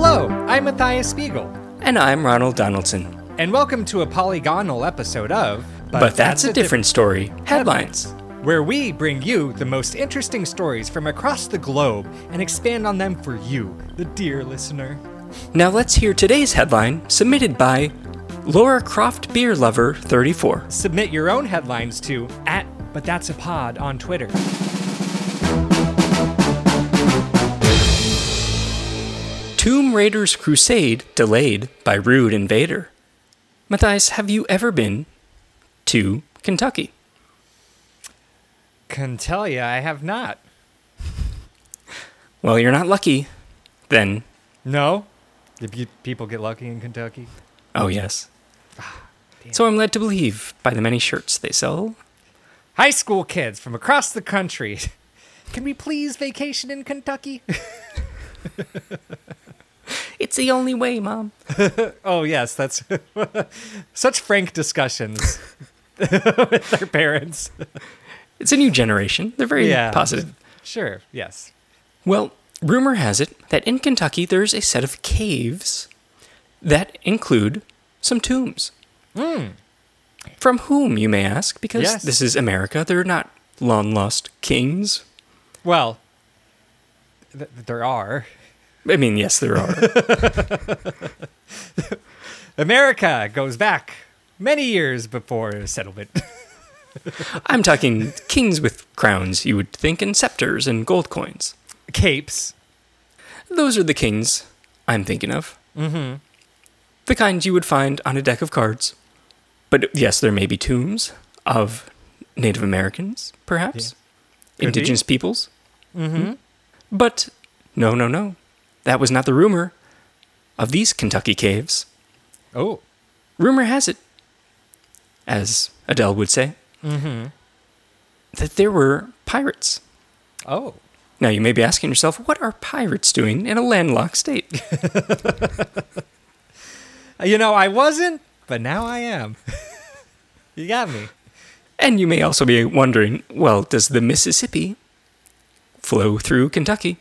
Hello, I'm Matthias Spiegel, And I'm Ronald Donaldson. and welcome to a polygonal episode of But, that's, a different story. Headlines. where we bring you the most interesting stories from across the globe and expand on them for you, the dear listener. Now let's hear today's headline submitted by Lara Croft Beer Lover 34. Submit your own headlines to at But That's a Pod on Twitter. Tomb Raider's Crusade delayed by rude invader. Matthias, have you ever been to Kentucky? Can tell ya, I have not. Well, you're not lucky. Then, No? Did pe- people get lucky in Kentucky? oh yes. Ah, so I'm led to believe by the many shirts they sell. High school kids from across the country. Can we please vacation in Kentucky? It's the only way, Mom. Oh yes, that's such frank discussions with their parents. It's a new generation. They're very Yeah. positive. Sure, yes. Well, rumor has it that in Kentucky there's a set of caves that include some tombs. Hmm. From whom, you may ask? Because Yes. this is America. They're not long lost kings. Well, th- there are. I mean, yes, there are. America goes back many years before settlement. I'm talking kings with crowns, you would think, and scepters and gold coins. Capes. Those are the kings I'm thinking of. Mm-hmm. The kind you would find on a deck of cards. But yes, there may be tombs of Native Americans, perhaps, be. indigenous peoples. Mm-hmm. But no, no, no. That was not the rumor of these Kentucky caves. Oh, Rumor has it, as Adele would say, mm-hmm. that there were pirates. oh. Now, you may be asking yourself, what are pirates doing in a landlocked state? You know, I wasn't, but now I am. you got me. And you may also be wondering, well, does the Mississippi flow through Kentucky?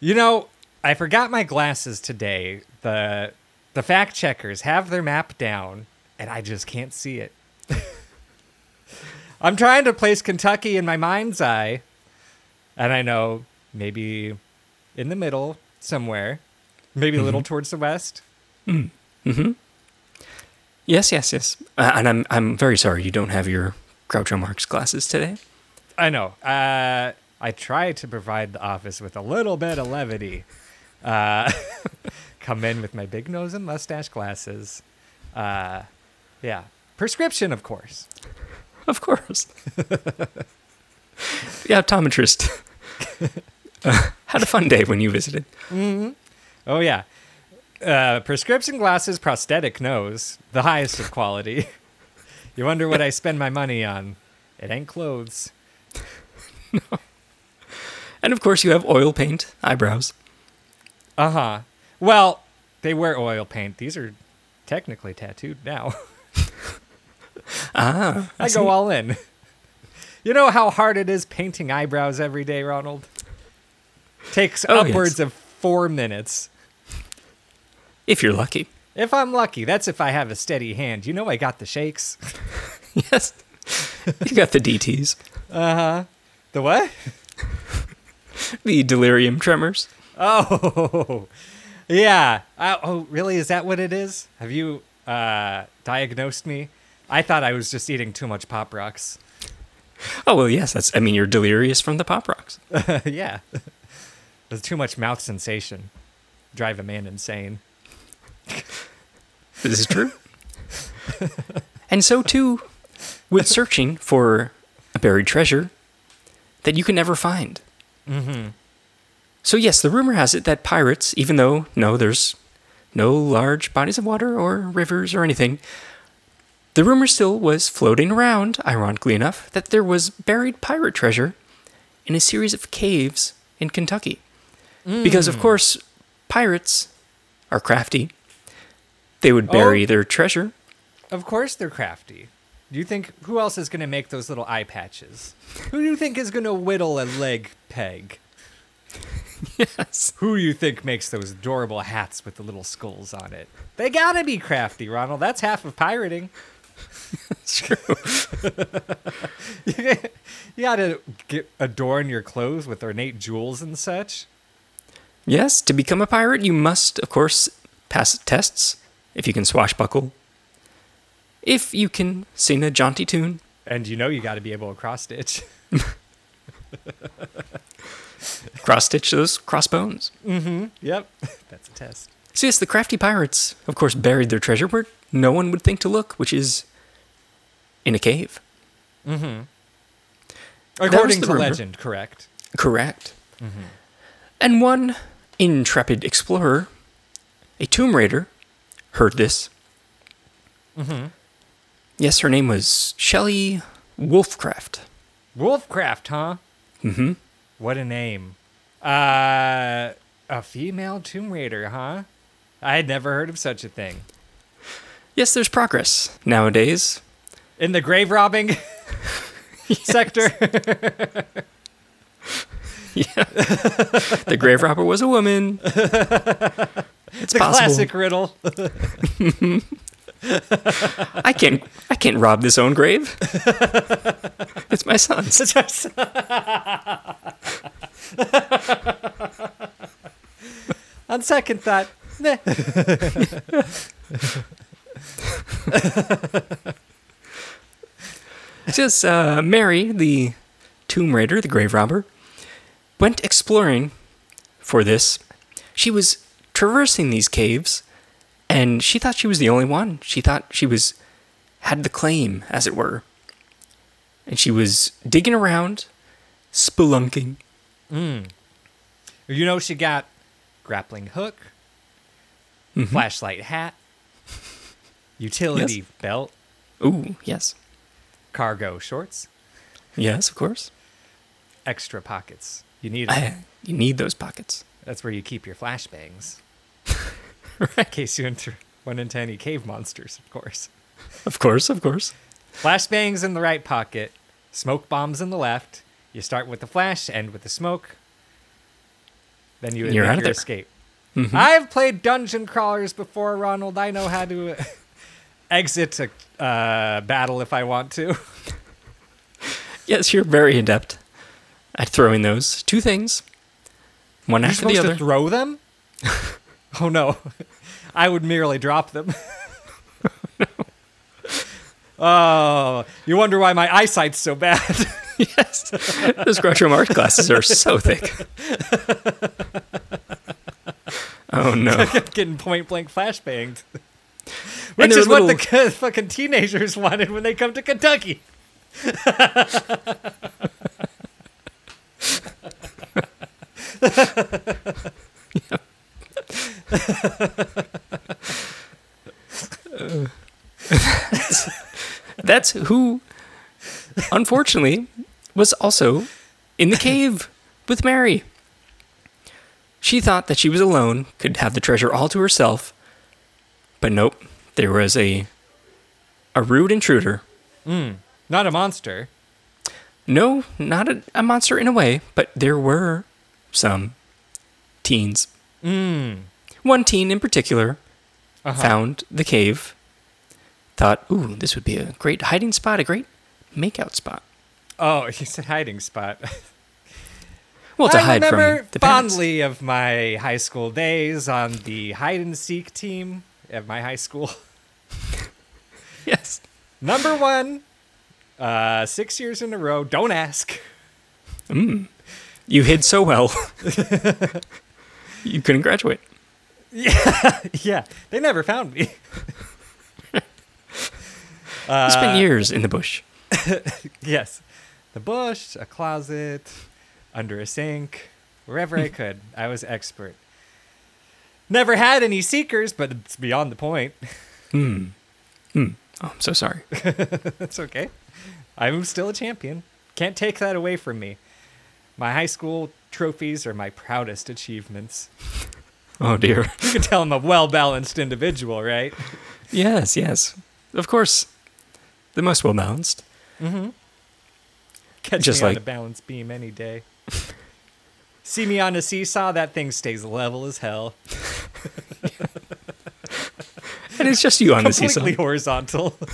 You know, I forgot my glasses today. The the fact checkers have their map down and I just can't see it. I'm trying to place Kentucky in my mind's eye. And I know maybe in the middle somewhere. Maybe a little towards the west. Yes, yes, yes. Uh, and I'm I'm very sorry you don't have your Groucho Marx glasses today. I know. Uh, I try to provide the office with a little bit of levity. Uh, come in with my big nose and mustache glasses. Uh, yeah. Prescription, of course. Of course. yeah, optometrist. uh, had a fun day when you visited. Oh, yeah. Uh, prescription glasses, prosthetic nose, the highest of quality. you wonder what I spend my money on. It ain't clothes. no. And of course, you have oil paint eyebrows. Uh huh. Well, they wear oil paint. These are technically tattooed now. Ah, I go all in. You know how hard it is painting eyebrows every day, Ronald? Takes Oh, yes. upwards of four minutes. if you're lucky. If I'm lucky, that's if I have a steady hand. You know I got the shakes. Yes. you got the DTs, Uh huh. The what? the delirium tremors. Oh, yeah. Uh, oh, really? Is that what it is? Have you uh, diagnosed me? I thought I was just eating too much Pop Rocks. Oh well, yes. That's. I mean, you're delirious from the pop rocks. yeah. There's too much mouth sensation. Drive a man insane. This is true. and so too, with searching for a buried treasure that you can never find. Mm-hmm. So yes, the rumor has it that pirates, even though no, there's no large bodies of water or rivers or anything, the rumor still was floating around, ironically enough, that there was buried pirate treasure in a series of caves in Kentucky. Because of hmm. course, pirates are crafty. They would bury Oh. their treasure. Of course they're crafty. Do you think who else is going to make those little eye patches? Who do you think is going to whittle a leg peg? Yes. Who do you think makes those adorable hats with the little skulls on it? They gotta be crafty, Ronald. That's half of pirating. It's true. you gotta get, adorn your clothes with ornate jewels and such. Yes, to become a pirate, you must, of course, pass tests. If you can swashbuckle, if you can sing a jaunty tune, And you know you gotta be able to cross stitch. cross stitch those crossbones. Mm-hmm. Yep. That's a test. So, yes, the crafty pirates, of course, buried their treasure where no one would think to look, which is in a cave. Mm-hmm. According to rumor. legend, correct. Correct. Mm-hmm. And one intrepid explorer, a tomb raider, heard this. Mm-hmm. Yes, her name was Shelley Wolfcraft. Wolfcraft, huh? Mm-hmm. What a name. Uh, a female Tomb Raider, huh? I had never heard of such a thing. Yes, there's progress nowadays. In the grave robbing sector. Yeah. the grave robber was a woman. It's the possible. classic riddle. I can't I can't rob this own grave. it's my son's. On second thought, meh. Just uh, Mary, the tomb raider, the grave robber, went exploring for this. She was traversing these caves, and she thought she was the only one. She thought she was had the claim, as it were. And she was digging around, spelunking. You know, she got grappling hook, Mm-hmm. flashlight hat, utility Yes. belt, Ooh, yes, cargo shorts, yes, of course. extra pockets. You need. I, you need those pockets. That's where you keep your flashbangs. In case you enter, run into any cave monsters, of course. Of course, of course. Flashbangs in the right pocket, smoke bombs in the left. You start with the flash, end with the smoke. Then you You're out of your there. escape. I've played dungeon crawlers before, Ronald. I know how to exit a uh, battle if I want to. Yes, you're very adept at throwing those two things, one You're after the other. to throw them? oh no, I would merely drop them. oh, you wonder why my eyesight's so bad. yes, those Groucho Marx glasses are so thick. oh no! Getting point blank flashbanged. Which is what the fucking teenagers wanted when they come to Kentucky. That's who, unfortunately, was also in the cave with Mary. She thought that she was alone, could have the treasure all to herself, but nope. There was a a rude intruder. Hmm, not a monster. No, not a, a monster in a way, but there were some teens. Hmm. One teen in particular Uh-huh. found the cave, thought, ooh, this would be a great hiding spot, a great makeout spot. Oh, he said hiding spot. Well, to I hide remember from the parents. fondly of my high school days on the hide and seek team at my high school. Yes. Number one, uh, six years in a row. Don't ask. You hid so well. you couldn't graduate. Yeah, yeah. they never found me. You Uh, spent years in the bush. yes, the bush, a closet, under a sink, wherever I could. I was expert. Never had any seekers, but it's beyond the point. Hmm. Oh, I'm so sorry. That's okay. I'm still a champion. Can't take that away from me. My high school trophies are my proudest achievements. Oh, dear. You can tell I'm a well balanced individual, right? Yes, yes. Of course. The most well balanced. Catch Just me on like- a balance beam any day. See me on a seesaw, that thing stays level as hell. And it's just you on the seesaw. Completely horizontal.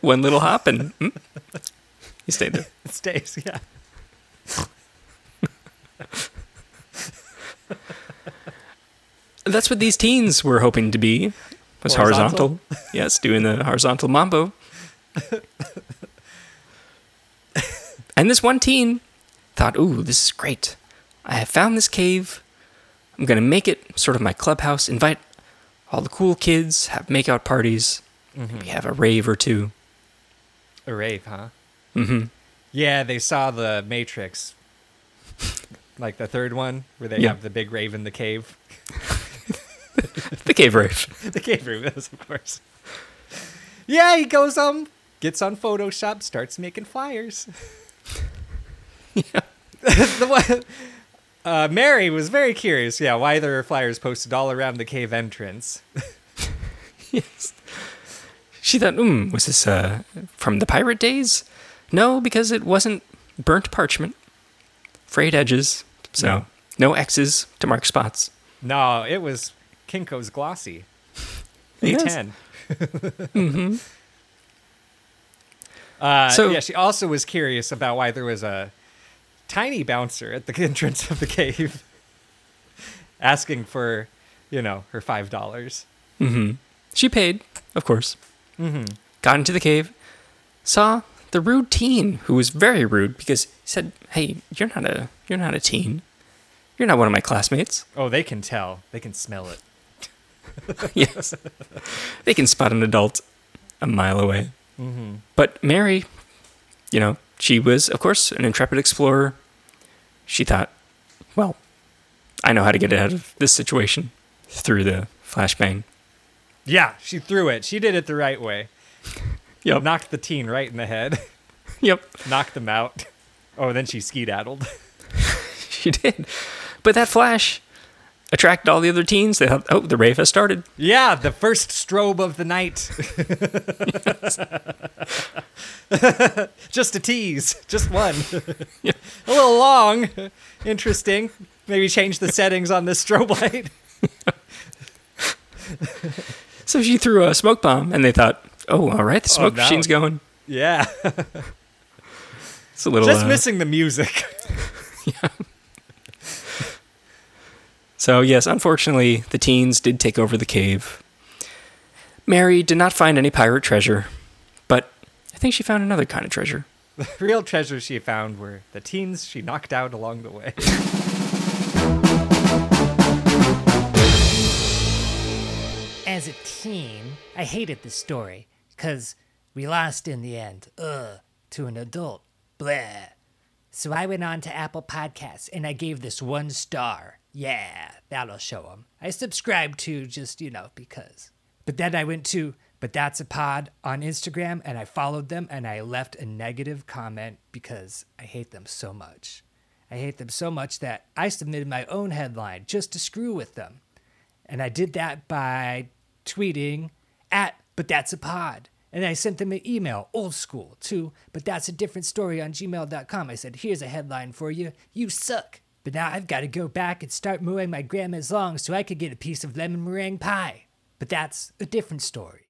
One little hop and hmm, you stayed there. it stays, yeah. That's what these teens were hoping to be. Was horizontal. Horizontal? yes, doing the horizontal mambo. and this one teen thought, "Ooh, this is great. I have found this cave. I'm going to make it sort of my clubhouse, invite all the cool kids, have makeout parties, maybe have a rave or two." A rave, huh? Mhm. Yeah, they saw the Matrix. Like the third one, where they have the big rave in the cave. The cave rave. the cave room is, of course. Yeah, he goes um, gets on Photoshop, starts making flyers. Yeah. the one, uh, Mary was very curious. Yeah, why there are flyers posted all around the cave entrance. Yes. She thought, hmm, was this uh, from the pirate days? No, because it wasn't burnt parchment, frayed edges, so No. no, X's to mark spots. No, it was Kinko's glossy. Yes. A10. mm-hmm. uh, So- yeah, she also was curious about why there was a tiny bouncer at the entrance of the cave, asking for, you know, her five dollars. She paid, of course. Mm-hmm. Got into the cave, saw the rude teen who was very rude because he said, "Hey, you're not a you're not a teen. You're not one of my classmates." Oh, they can tell. They can smell it. yes, they can spot an adult a mile away. Mm-hmm. But Mary, you know, she was, of course, an intrepid explorer. She thought, well, I know how to get out of this situation through the flashbang. Yeah, she threw it. She did it the right way. Yep. Knocked the teen right in the head. Yep. knocked them out. Oh, then she skedaddled. She did. But that flash attracted all the other teens. They thought, oh, the rave has started. Yeah, the first strobe of the night. just a tease, just one. Yeah. A little long. Interesting. Maybe change the settings on this strobe light. So she threw a smoke bomb, and they thought, oh, all right, the smoke no. machine's going. Yeah, It's a little. just uh, missing the music. So, yes, unfortunately, the teens did take over the cave. Mary did not find any pirate treasure, but I think she found another kind of treasure. The real treasures she found were the teens she knocked out along the way. As a teen, I hated this story because we lost in the end, ugh, to an adult. Blah. So I went on to Apple Podcasts and I gave this one star. Yeah, that'll show them. I subscribed to just, you know, because. But then I went to But That's a Pod on Instagram and I followed them and I left a negative comment because I hate them so much. I hate them so much that I submitted my own headline just to screw with them. And I did that by tweeting at But That's a Pod. And I sent them an email, old school, to But That's a Different Story on gmail.com. I said, Here's a headline for you. You suck. But now I've got to go back and start mowing my grandma's lawn so I could get a piece of lemon meringue pie. But that's a different story.